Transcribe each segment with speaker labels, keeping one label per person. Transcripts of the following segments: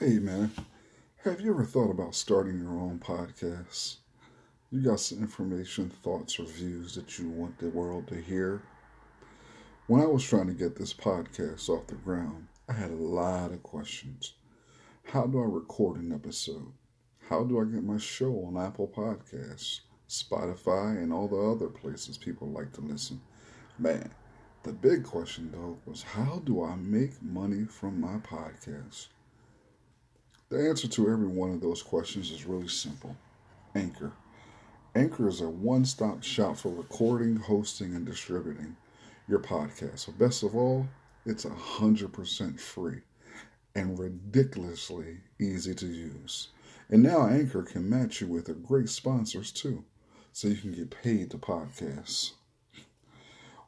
Speaker 1: Hey man, have you ever thought about starting your own podcast? You got some information, thoughts, or views that you want the world to hear? When I was trying to get this podcast off the ground, I had a lot of questions. How do I record an episode? How do I get my show on Apple Podcasts, Spotify, and all the other places people like to listen? Man, the big question though was how do I make money from my podcast? The answer to every one of those questions is really simple Anchor. Anchor is a one stop shop for recording, hosting, and distributing your podcast. But best of all, it's 100% free and ridiculously easy to use. And now Anchor can match you with a great sponsors too, so you can get paid to podcasts.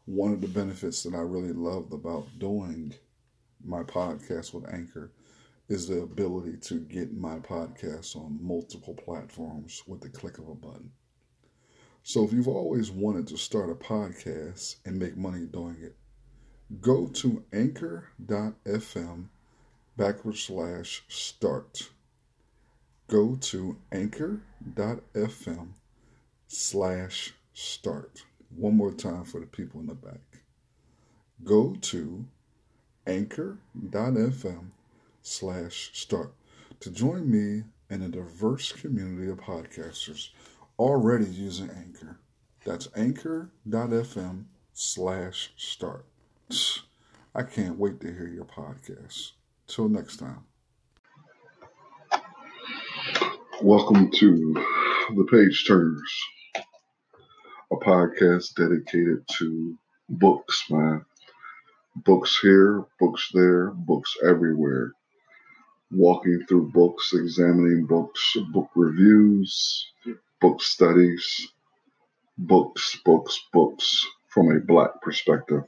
Speaker 1: One of the benefits that I really loved about doing my podcast with Anchor is the ability to get my podcast on multiple platforms with the click of a button. So if you've always wanted to start a podcast and make money doing it, go to anchor.fm backward slash start. Go to anchor.fm slash start. One more time for the people in the back. Go to anchor.fm slash start to join me and a diverse community of podcasters already using Anchor. That's anchor.fm slash start. I can't wait to hear your podcast. Till next time. Welcome to the Page Turners, a podcast dedicated to books, man. Books here, books there, books everywhere walking through books, examining books, book reviews, book studies, books, books, books from a black perspective.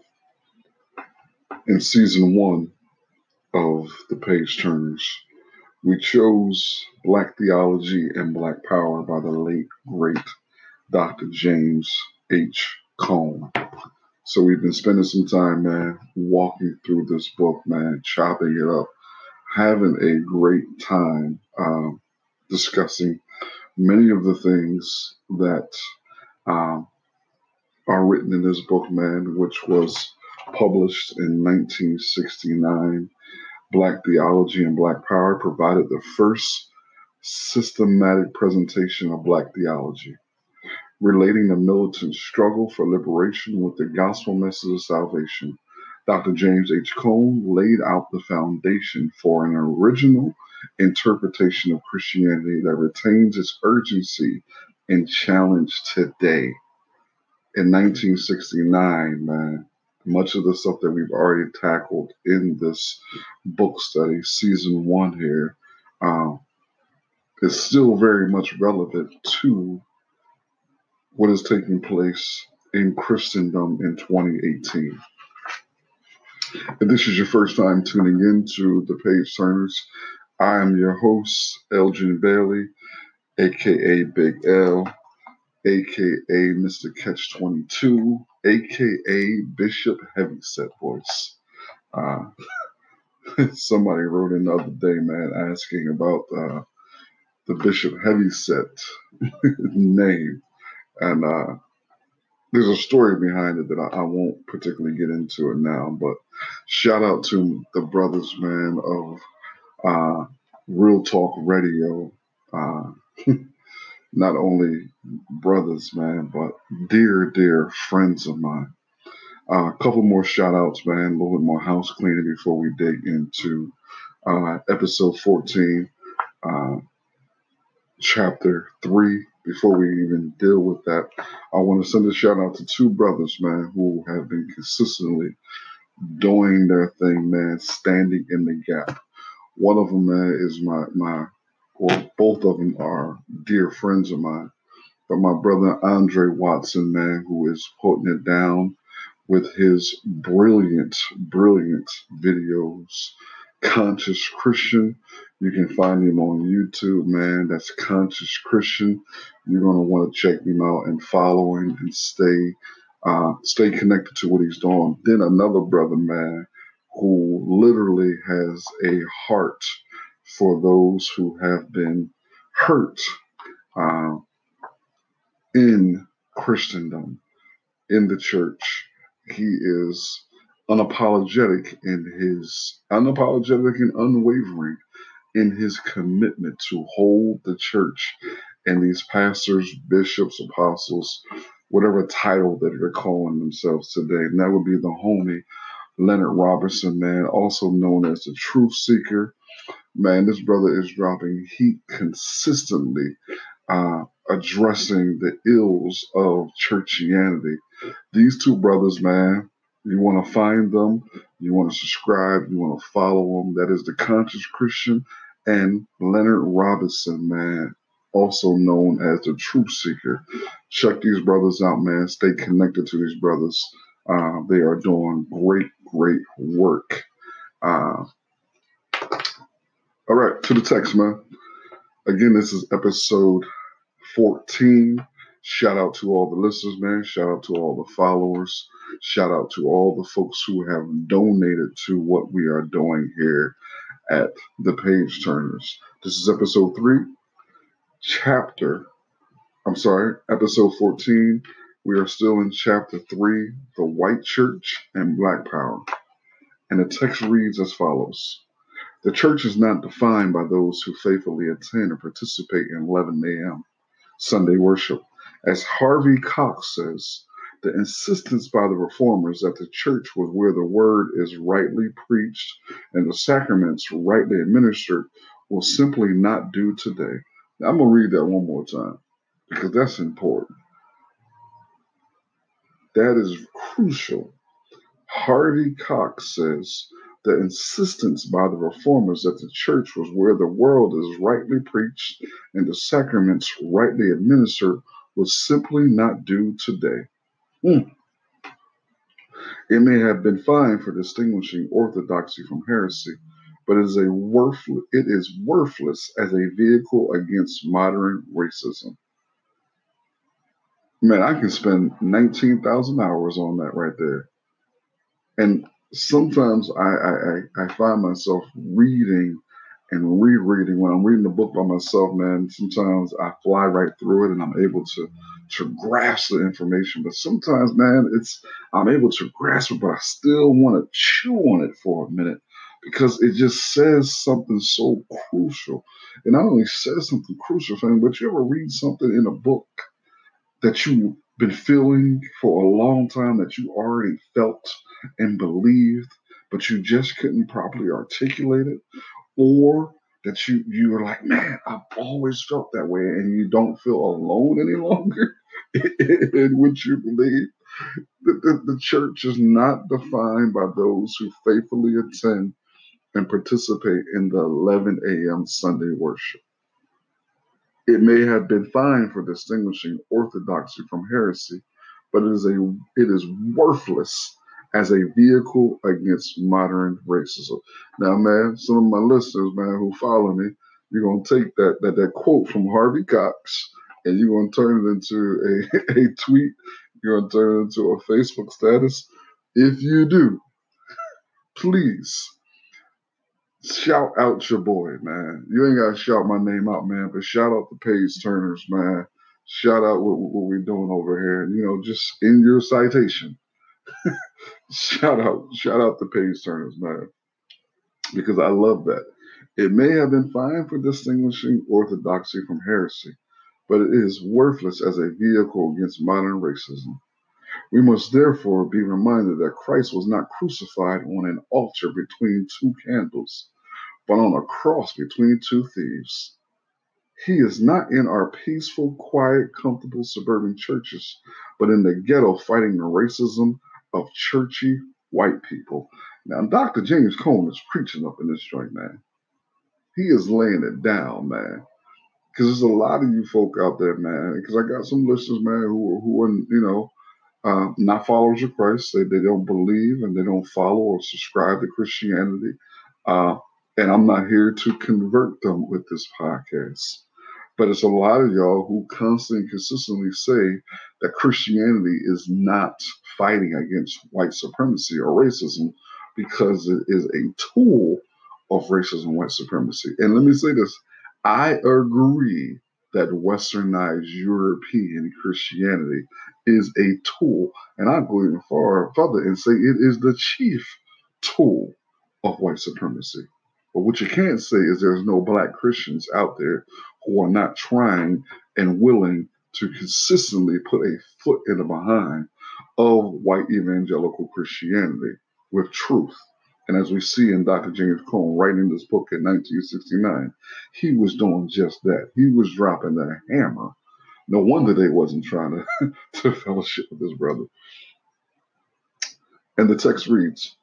Speaker 1: In season one of The Page Turners, we chose Black Theology and Black Power by the late, great Dr. James H. Cone. So we've been spending some time, man, walking through this book, man, chopping it up having a great time um, discussing many of the things that um, are written in this book, man, which was published in 1969. Black Theology and Black Power provided the first systematic presentation of Black theology, relating the militant struggle for liberation with the gospel message of salvation Dr. James H. Cone laid out the foundation for an original interpretation of Christianity that retains its urgency and challenge today. In 1969, man, much of the stuff that we've already tackled in this book study, season one here, um, is still very much relevant to what is taking place in Christendom in 2018. If this is your first time tuning in to the Page Turners, I am your host, Elgin Bailey, aka Big L, aka Mr. Catch 22, aka Bishop Heavyset Voice. Uh, somebody wrote in the other day, man, asking about uh, the Bishop Heavyset name. And uh, there's a story behind it that I, I, won't particularly get into it now, but shout out to the brothers, man, of uh, Real Talk Radio. Uh, not only brothers, man, but dear, dear friends of mine. Uh, a couple more shout outs, man, a little bit more house cleaning before we dig into uh, episode 14, uh, chapter 3 before we even deal with that, I want to send a shout out to two brothers, man, who have been consistently doing their thing, man, standing in the gap. One of them, man, is my my, well, both of them are dear friends of mine. But my brother Andre Watson, man, who is putting it down with his brilliant, brilliant videos. Conscious Christian, you can find him on YouTube, man. That's Conscious Christian. You're gonna want to check him out and follow him and stay uh, stay connected to what he's doing. Then another brother, man, who literally has a heart for those who have been hurt uh, in Christendom, in the church. He is unapologetic in his unapologetic and unwavering in his commitment to hold the church and these pastors, bishops, apostles, whatever title that they're calling themselves today. And that would be the homie Leonard Robinson, man, also known as the Truth Seeker. Man, this brother is dropping heat consistently, uh, addressing the ills of churchianity. These two brothers, man, you want to find them, you want to subscribe, you want to follow them. That is the Conscious Christian and Leonard Robinson, man, also known as the Truth Seeker. Check these brothers out, man. Stay connected to these brothers. Uh, they are doing great, great work. Uh, all right, to the text, man. Again, this is episode 14. Shout out to all the listeners, man. Shout out to all the followers. Shout out to all the folks who have donated to what we are doing here at the Page Turners. This is episode 3, chapter, I'm sorry, episode 14. We are still in chapter 3, the White Church and Black Power. And the text reads as follows The church is not defined by those who faithfully attend and participate in 11 a.m. Sunday worship. As Harvey Cox says, the insistence by the reformers that the church was where the word is rightly preached and the sacraments rightly administered will simply not do today. Now, I'm going to read that one more time because that's important. That is crucial. Harvey Cox says the insistence by the reformers that the church was where the world is rightly preached and the sacraments rightly administered was simply not due today. Mm. It may have been fine for distinguishing orthodoxy from heresy, but it is a worthless, it is worthless as a vehicle against modern racism. Man, I can spend 19,000 hours on that right there. And sometimes I, I, I find myself reading and rereading when I'm reading a book by myself, man. Sometimes I fly right through it and I'm able to to grasp the information. But sometimes, man, it's I'm able to grasp it, but I still want to chew on it for a minute because it just says something so crucial. And not only says something crucial, fam, but you ever read something in a book that you've been feeling for a long time that you already felt and believed, but you just couldn't properly articulate it, or that you you were like, man, I've always felt that way, and you don't feel alone any longer in what you believe. The, the, the church is not defined by those who faithfully attend and participate in the 11 a.m. Sunday worship. It may have been fine for distinguishing orthodoxy from heresy, but it is a it is worthless as a vehicle against modern racism. Now, man, some of my listeners, man, who follow me, you're gonna take that that, that quote from Harvey Cox and you're gonna turn it into a, a tweet, you're gonna turn it into a Facebook status. If you do, please shout out your boy, man. You ain't gotta shout my name out, man, but shout out the page turners, man. Shout out what, what we're doing over here. You know, just in your citation. shout out, shout out the page turners, man. Because I love that. It may have been fine for distinguishing orthodoxy from heresy, but it is worthless as a vehicle against modern racism. We must therefore be reminded that Christ was not crucified on an altar between two candles, but on a cross between two thieves. He is not in our peaceful, quiet, comfortable suburban churches, but in the ghetto fighting the racism of churchy white people. Now, Dr. James Cone is preaching up in this joint, man. He is laying it down, man. Because there's a lot of you folk out there, man. Because I got some listeners, man, who, who are, you know, uh, not followers of Christ. They, they don't believe and they don't follow or subscribe to Christianity. Uh, and I'm not here to convert them with this podcast. But it's a lot of y'all who constantly, and consistently say that Christianity is not fighting against white supremacy or racism because it is a tool of racism, and white supremacy. And let me say this I agree that westernized European Christianity is a tool, and I go even far further and say it is the chief tool of white supremacy. But what you can't say is there's no black Christians out there who are not trying and willing to consistently put a foot in the behind of white evangelical Christianity with truth. And as we see in Dr. James Cone writing this book in 1969, he was doing just that. He was dropping the hammer. No wonder they wasn't trying to, to fellowship with his brother. And the text reads,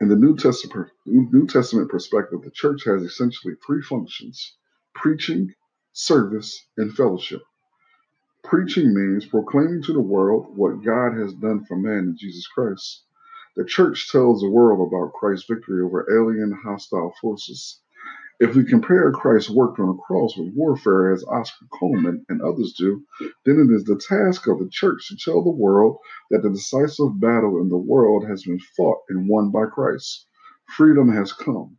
Speaker 1: in the New Testament, New Testament perspective, the church has essentially three functions preaching, service, and fellowship. Preaching means proclaiming to the world what God has done for man in Jesus Christ. The church tells the world about Christ's victory over alien hostile forces. If we compare Christ's work on the cross with warfare as Oscar Cullmann and others do, then it is the task of the church to tell the world that the decisive battle in the world has been fought and won by Christ. Freedom has come.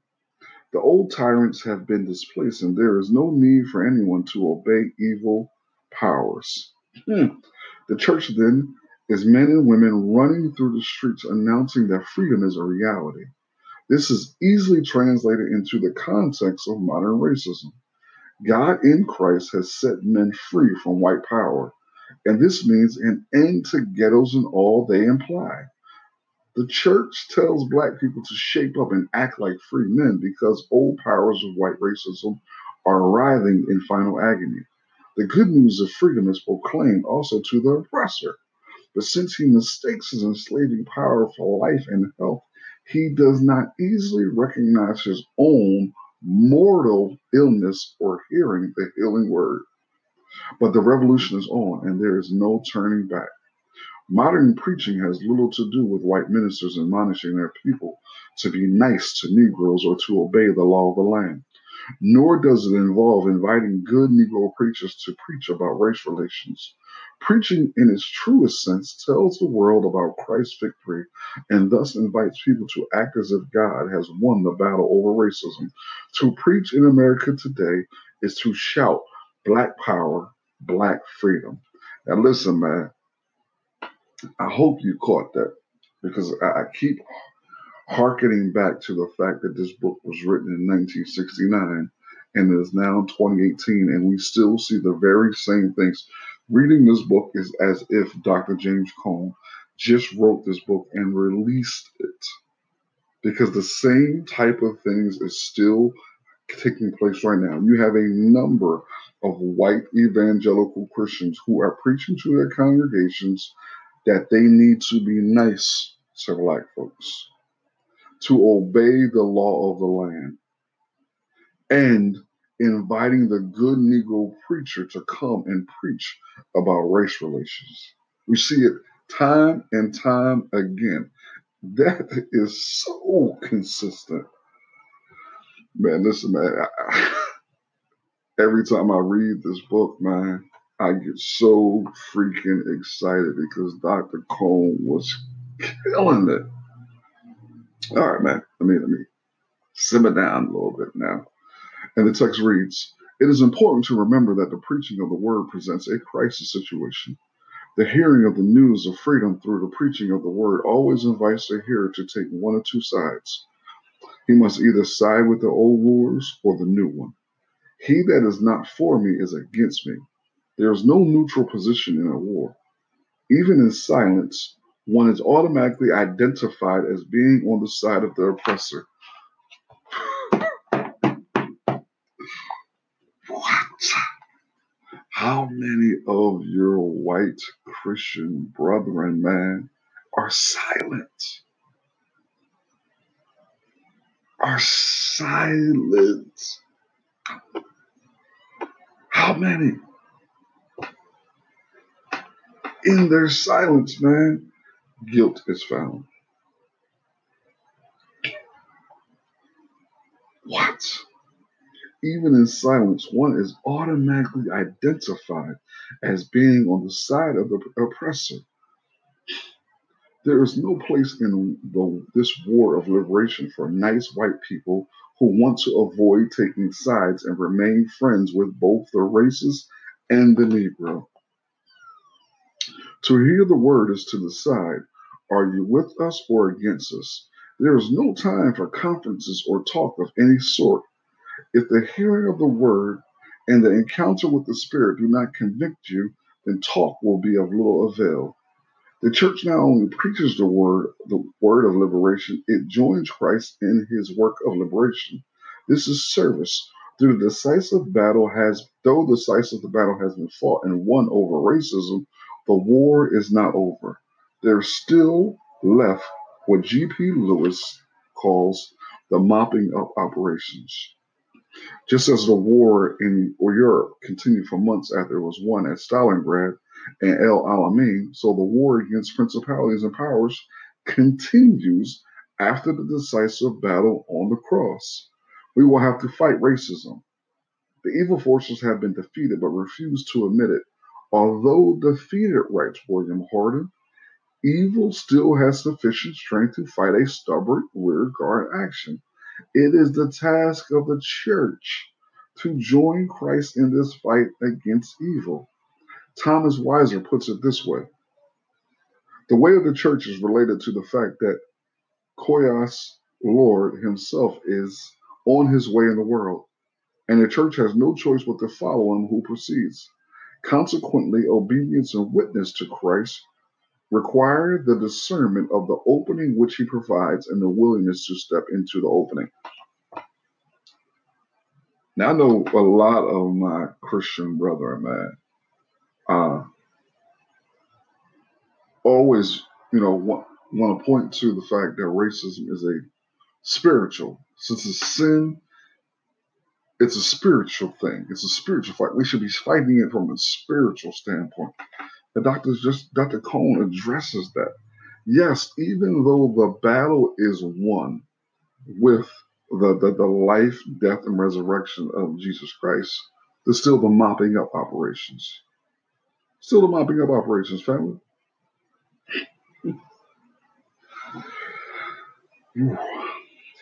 Speaker 1: The old tyrants have been displaced, and there is no need for anyone to obey evil powers. Hmm. The church, then, is men and women running through the streets announcing that freedom is a reality. This is easily translated into the context of modern racism. God in Christ has set men free from white power, and this means an end to ghettos and all they imply. The church tells black people to shape up and act like free men because old powers of white racism are writhing in final agony. The good news of freedom is proclaimed also to the oppressor. But since he mistakes his enslaving power for life and health, he does not easily recognize his own mortal illness or hearing the healing word. But the revolution is on, and there is no turning back. Modern preaching has little to do with white ministers admonishing their people to be nice to Negroes or to obey the law of the land nor does it involve inviting good Negro preachers to preach about race relations. Preaching in its truest sense tells the world about Christ's victory and thus invites people to act as if God has won the battle over racism. To preach in America today is to shout black power, black freedom. Now, listen, man, I hope you caught that because I keep harkening back to the fact that this book was written in 1969 and it is now 2018 and we still see the very same things. Reading this book is as if Dr. James Cone just wrote this book and released it because the same type of things is still taking place right now. You have a number of white evangelical Christians who are preaching to their congregations that they need to be nice to black folks to obey the law of the land and inviting the good Negro preacher to come and preach about race relations. We see it time and time again. That is so consistent. Man, listen, man. I, every time I read this book, man, I get so freaking excited because Dr. Cone was killing it. All right, man. Let me let me simmer down a little bit now. And the text reads: It is important to remember that the preaching of the word presents a crisis situation. The hearing of the news of freedom through the preaching of the word always invites the hearer to take one or two sides. He must either side with the old rulers or the new one. He that is not for me is against me. There is no neutral position in a war. Even in silence, one is automatically identified as being on the side of the oppressor. what? How many of your white Christian brethren, man, are silent? Are silent. How many? In their silence, man, guilt is found. What? Even in silence, one is automatically identified as being on the side of the oppressor. There is no place in the, this war of liberation for nice white people who want to avoid taking sides and remain friends with both the racist and the Negro. To hear the word is to decide are you with us or against us? There is no time for conferences or talk of any sort. If the hearing of the word and the encounter with the Spirit do not convict you, then talk will be of little avail. The church not only preaches the word, the word of liberation, it joins Christ in his work of liberation. This is service. Through the decisive battle has though the decisive battle has been fought and won over racism, the war is not over. There's still left what G.P. Lewis calls the mopping up operations. Just as the war in Europe continued for months after it was won at Stalingrad and El Alamein, so the war against principalities and powers continues after the decisive battle on the cross. We will have to fight racism. The evil forces have been defeated but refuse to admit it. Although defeated, writes William Hordern, evil still has sufficient strength to fight a stubborn rearguard action. It is the task of the church to join Christ in this fight against evil. Thomas Wieser puts it this way The way of the church is related to the fact that Kyrios Lord himself is on his way in the world, and the church has no choice but to follow him who proceeds. Consequently, obedience and witness to Christ require the discernment of the opening which he provides and the willingness to step into the opening. Now, I know a lot of my Christian brethren, man, uh, always, you know, want, want to point to the fact that racism is a spiritual, since it's sin, it's a spiritual thing. It's a spiritual fight. We should be fighting it from a spiritual standpoint. The doctor's just Dr. Cone addresses that. Yes, even though the battle is won with the, the, the life, death, and resurrection of Jesus Christ, there's still the mopping up operations. Still the mopping up operations, family.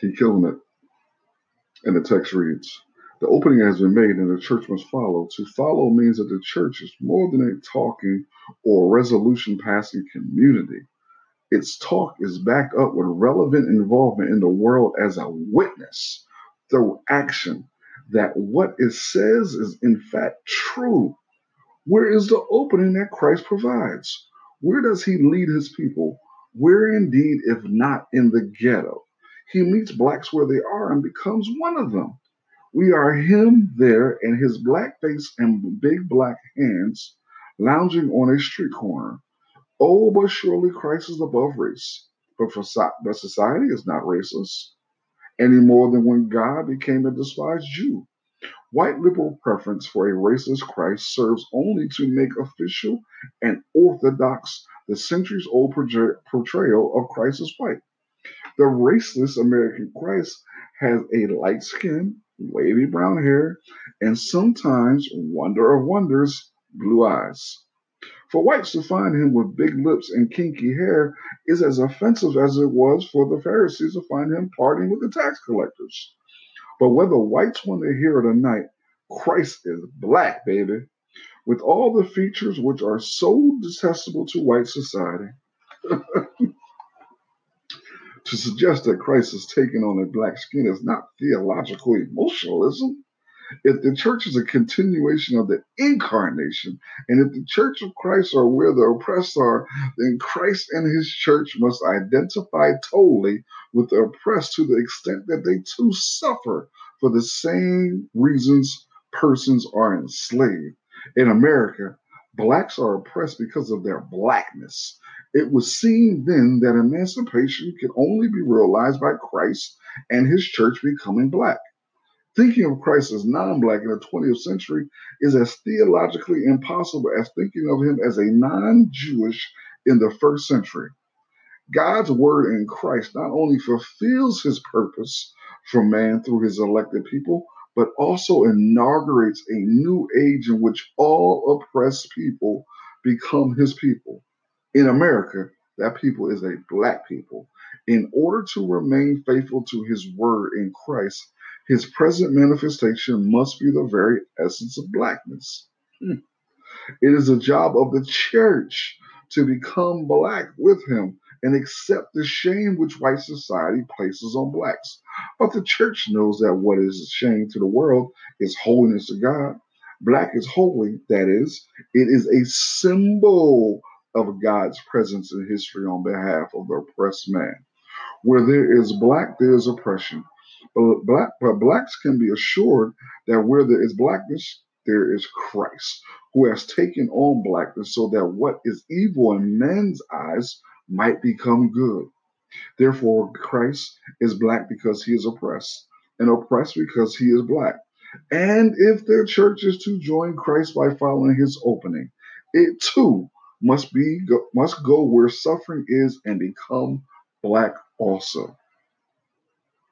Speaker 1: he killing it. And the text reads, the opening has been made and the church must follow. To follow means that the church is more than a talking or resolution passing community. Its talk is backed up with relevant involvement in the world as a witness through action that what it says is in fact true where is the opening that Christ provides? Where does he lead his people? Where indeed, if not in the ghetto? He meets blacks where they are and becomes one of them. We are him there and his black face and big black hands lounging on a street corner. Oh, but surely Christ is above race. But, for, but society is not racist any more than when God became a despised Jew. White liberal preference for a racist Christ serves only to make official and orthodox the centuries old portrayal of Christ as white. The raceless American Christ has a light skin, wavy brown hair, and sometimes, wonder of wonders, blue eyes. For whites to find him with big lips and kinky hair is as offensive as it was for the Pharisees to find him partying with the tax collectors. But whether whites want to hear it or not, Christ is black, baby, with all the features which are so detestable to white society. to suggest that Christ is taken on a black skin is not theological emotionalism. If the church is a continuation of the incarnation, and if the church of Christ are where the oppressed are, then Christ and his church must identify totally with the oppressed to the extent that they too suffer for the same reasons persons are enslaved. In America, blacks are oppressed because of their blackness. It was seen then that emancipation could only be realized by Christ and his church becoming black. Thinking of Christ as non black in the 20th century is as theologically impossible as thinking of him as a non Jewish in the first century. God's word in Christ not only fulfills his purpose for man through his elected people, but also inaugurates a new age in which all oppressed people become his people. In America, that people is a black people. In order to remain faithful to his word in Christ, His present manifestation must be the very essence of blackness. Hmm. It is the job of the church to become black with him and accept the shame which white society places on blacks. But the church knows that what is a shame to the world is holiness to God. Black is holy, that is, it is a symbol of God's presence in history on behalf of the oppressed man. Where there is black, there is oppression. But, black, but blacks can be assured that where there is blackness, there is Christ, who has taken on blackness so that what is evil in men's eyes might become good. Therefore, Christ is black because he is oppressed, and oppressed because he is black. And if their church is to join Christ by following his opening, it too must be must go where suffering is and become black also.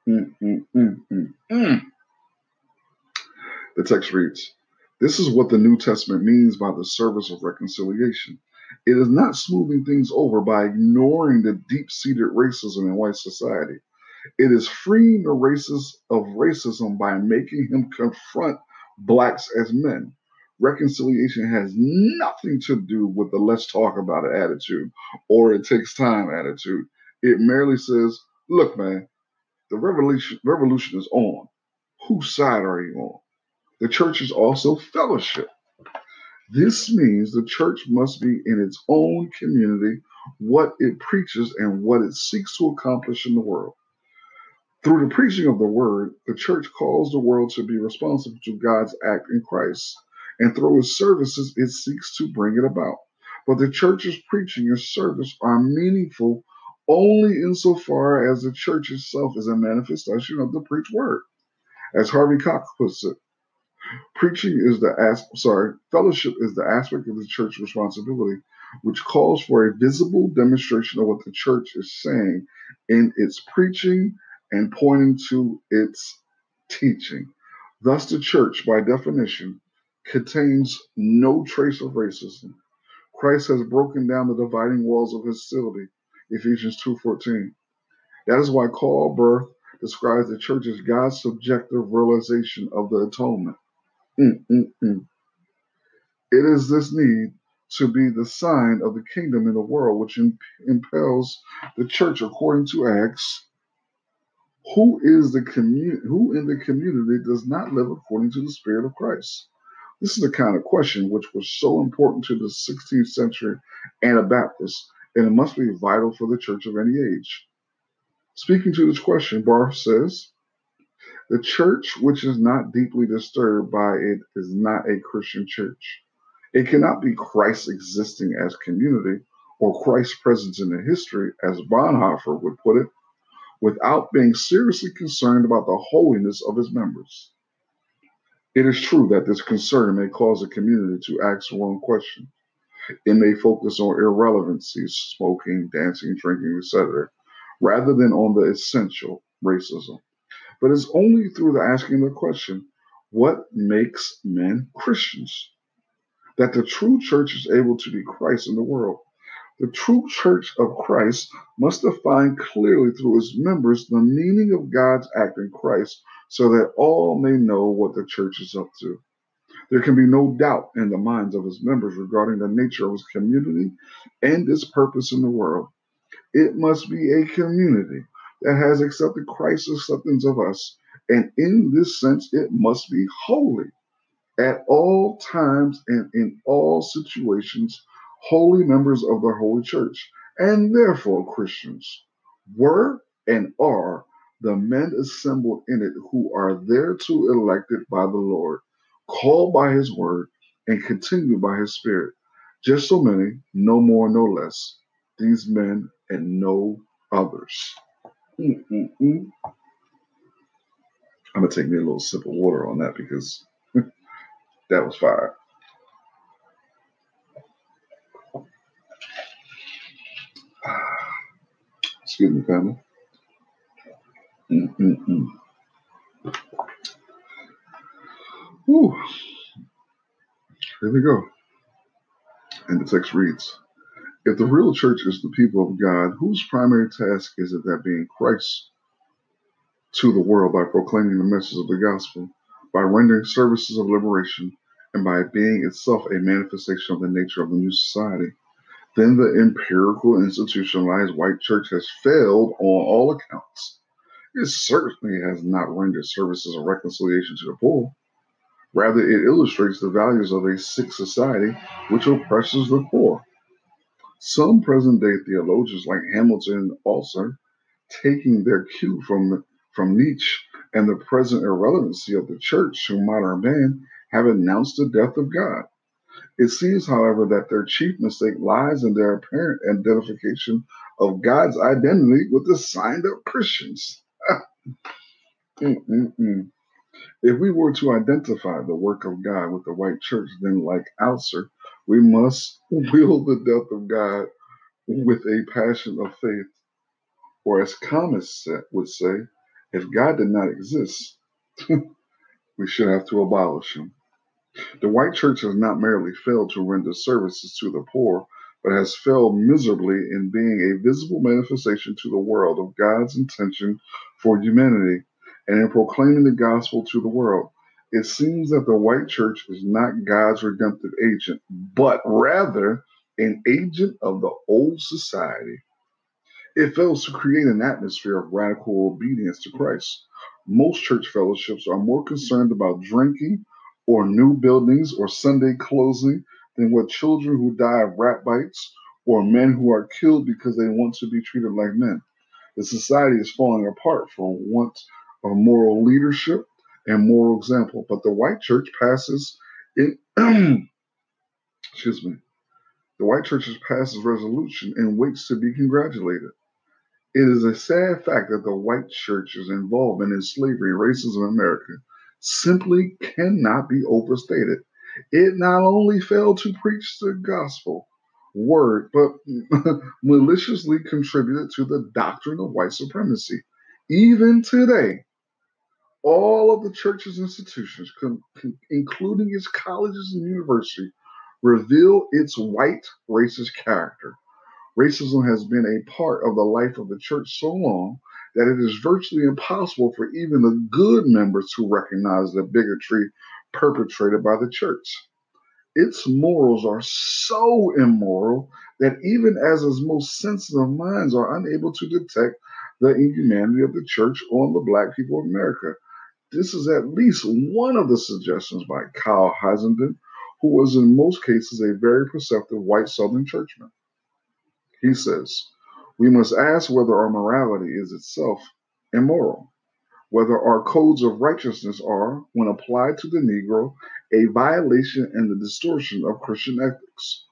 Speaker 1: Mm, mm, mm, mm, mm. the text reads, This is what the New Testament means by the service of reconciliation. It is not smoothing things over by ignoring the deep seated racism in white society. It is freeing the racist of racism by making him confront blacks as men. Reconciliation has nothing to do with the let's talk about it attitude or it takes time attitude. It merely says, look, man, the revolution, revolution is on. Whose side are you on? The church is also fellowship. This means the church must be in its own community, what it preaches and what it seeks to accomplish in the world. Through the preaching of the word, the church calls the world to be responsible to God's act in Christ, and through its services, it seeks to bring it about. But the church's preaching and service are meaningful only insofar as the church itself is a manifestation of the preached word. As Harvey Cox puts it, Preaching is the as sorry, fellowship is the aspect of the church responsibility which calls for a visible demonstration of what the church is saying in its preaching and pointing to its teaching. Thus, the church, by definition, contains no trace of racism. Christ has broken down the dividing walls of hostility. Ephesians 2:14. That is why Karl Barth describes the church as God's subjective realization of the atonement. Mm, mm, mm. It is this need to be the sign of the kingdom in the world which impels the church, according to Acts. Who is the community? Who in the community does not live according to the Spirit of Christ? This is the kind of question which was so important to the 16th century Anabaptists, and it must be vital for the church of any age. Speaking to this question, Barth says, the church which is not deeply disturbed by it is not a Christian church. It cannot be Christ existing as community or Christ's presence in the history, as Bonhoeffer would put it, without being seriously concerned about the holiness of his members. It is true that this concern may cause a community to ask one question. It may focus on irrelevancies, smoking, dancing, drinking, etc., rather than on the essential racism. But it's only through the asking the question, what makes men Christians? That the true church is able to be Christ in the world. The true church of Christ must define clearly through its members the meaning of God's act in Christ so that all may know what the church is up to. There can be no doubt in the minds of its members regarding the nature of its community and its purpose in the world. It must be a community that has accepted Christ's acceptance of us. And in this sense, it must be holy at all times and in all situations, holy members of the Holy Church, and therefore Christians were and are the men assembled in it who are thereto elected by the Lord, called by his word, and continued by his spirit. Just so many, no more, no less, these men and no others. I'm gonna take me a little sip of water on that because that was fire. Excuse me, family. Whew. Here we go. And the text reads if the real church is the people of God, whose primary task is it that being Christ to the world by proclaiming the message of the gospel, by rendering services of liberation, and by being itself a manifestation of the nature of the new society, then the empirical institutionalized white church has failed on all accounts. It certainly has not rendered services of reconciliation to the poor. Rather, it illustrates the values of a sick society which oppresses the poor. Some present day theologians like Hamilton Altizer, taking their cue from, from Nietzsche and the present irrelevancy of the church to modern man, have announced the death of God. It seems, however, that their chief mistake lies in their apparent identification of God's identity with the signed up Christians. Mm, mm, mm. If we were to identify the work of God with the white church, then, like Altizer, we must will the death of God with a passion of faith. Or, as Thomas would say, if God did not exist, we should have to abolish him. The white church has not merely failed to render services to the poor, but has failed miserably in being a visible manifestation to the world of God's intention for humanity and in proclaiming the gospel to the world. It seems that the white church is not God's redemptive agent, but rather an agent of the old society. It fails to create an atmosphere of radical obedience to Christ. Most church fellowships are more concerned about drinking or new buildings or Sunday closing than what children who die of rat bites or men who are killed because they want to be treated like men. The society is falling apart for want of moral leadership and moral example. But the white church passes it. excuse me. The white church passes resolution and waits to be congratulated. It is a sad fact that the white church's involvement in slavery and racism in America simply cannot be overstated. It not only failed to preach the gospel word, but maliciously contributed to the doctrine of white supremacy. Even today, all of the church's institutions, including its colleges and universities, reveal its white racist character. Racism has been a part of the life of the church so long that it is virtually impossible for even the good members to recognize the bigotry perpetrated by the church. Its morals are so immoral that even as its most sensitive minds are unable to detect the inhumanity of the church on the black people of America. This is at least one of the suggestions by Kyle Haselden, who was in most cases a very perceptive white Southern churchman. He says, We must ask whether our morality is itself immoral, whether our codes of righteousness are, when applied to the Negro, a violation and the distortion of Christian ethics.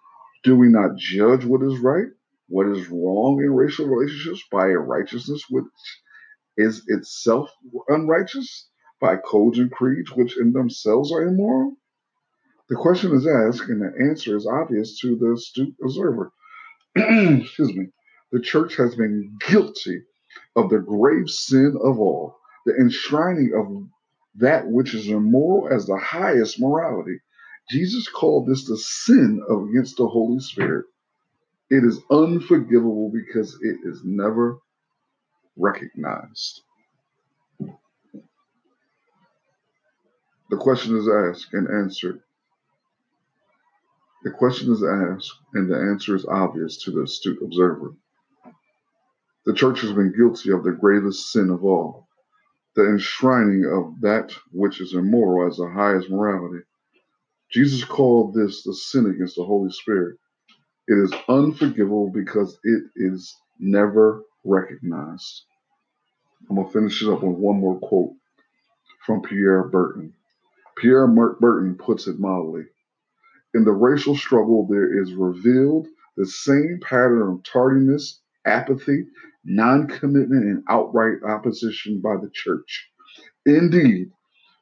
Speaker 1: Do we not judge what is right, what is wrong in racial relationships by a righteousness which is itself unrighteous? By codes and creeds which in themselves are immoral? The question is asked, and the answer is obvious to the astute observer. Excuse me. The church has been guilty of the grave sin of all, the enshrining of that which is immoral as the highest morality. Jesus called this the sin against the Holy Spirit. It is unforgivable because it is never recognized. The question is asked and answered. The question is asked, and the answer is obvious to the astute observer. The church has been guilty of the gravest sin of all, the enshrining of that which is immoral as the highest morality. Jesus called this the sin against the Holy Spirit. It is unforgivable because it is never recognized. I'm going to finish it up with one more quote from Pierre Berton. Pierre Berton puts it mildly. In the racial struggle, there is revealed the same pattern of tardiness, apathy, non commitment, and outright opposition by the church. Indeed,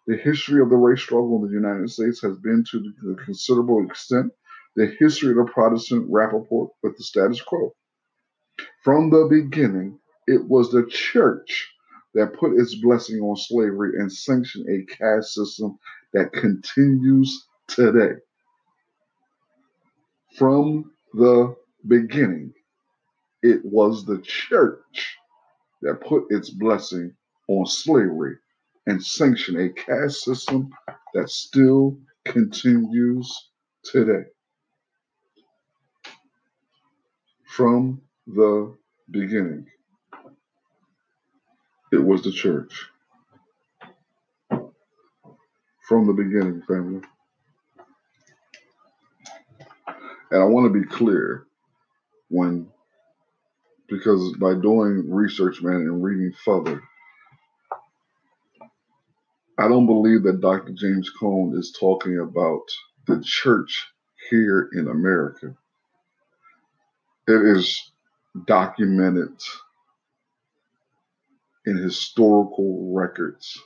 Speaker 1: the history of the race struggle in the United States has been to a considerable extent the history of the Protestant rapport with the status quo. From the beginning, it was the church that put its blessing on slavery and sanctioned a caste system that continues today. From the beginning, it was the church that put its blessing on slavery and sanctioned a caste system that still continues today. From the beginning, it was the church. From the beginning, family. And I want to be clear when, because by doing research, man, and reading further, I don't believe that Dr. James Cone is talking about the church here in America. It is documented in historical records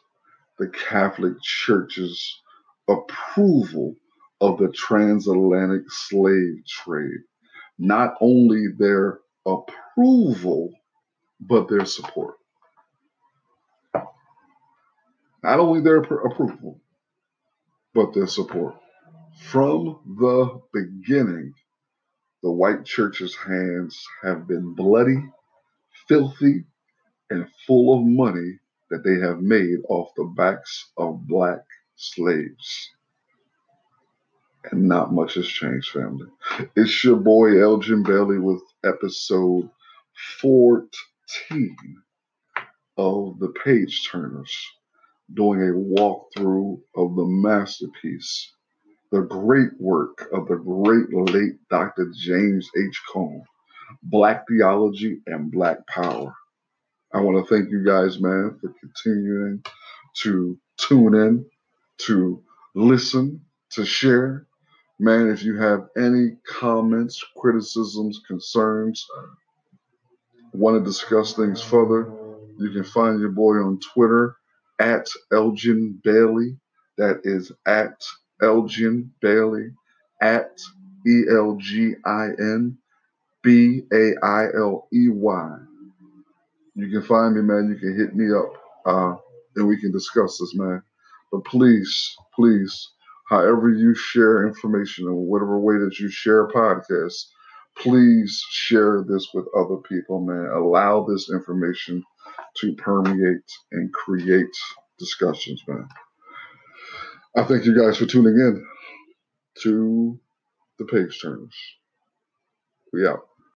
Speaker 1: the Catholic Church's approval of the transatlantic slave trade. Not only their approval, but their support. Not only their approval, but their support. From the beginning, the white church's hands have been bloody, filthy, and full of money that they have made off the backs of black slaves. And not much has changed, family. It's your boy Elgin Bailey with episode 14 of the Page Turners doing a walkthrough of the masterpiece, the great work of the great late Dr. James H. Cone, Black Theology and Black Power. I want to thank you guys, man, for continuing to tune in, to listen, to share. Man, if you have any comments, criticisms, concerns, want to discuss things further, you can find your boy on Twitter at Elgin Bailey. That is at Elgin Bailey at E L G I N B A I L E Y. You can find me, man. You can hit me up uh, and we can discuss this, man. But please, please, however you share information or whatever way that you share podcasts, please share this with other people, man. Allow this information to permeate and create discussions, man. I thank you guys for tuning in to the page turners. We out.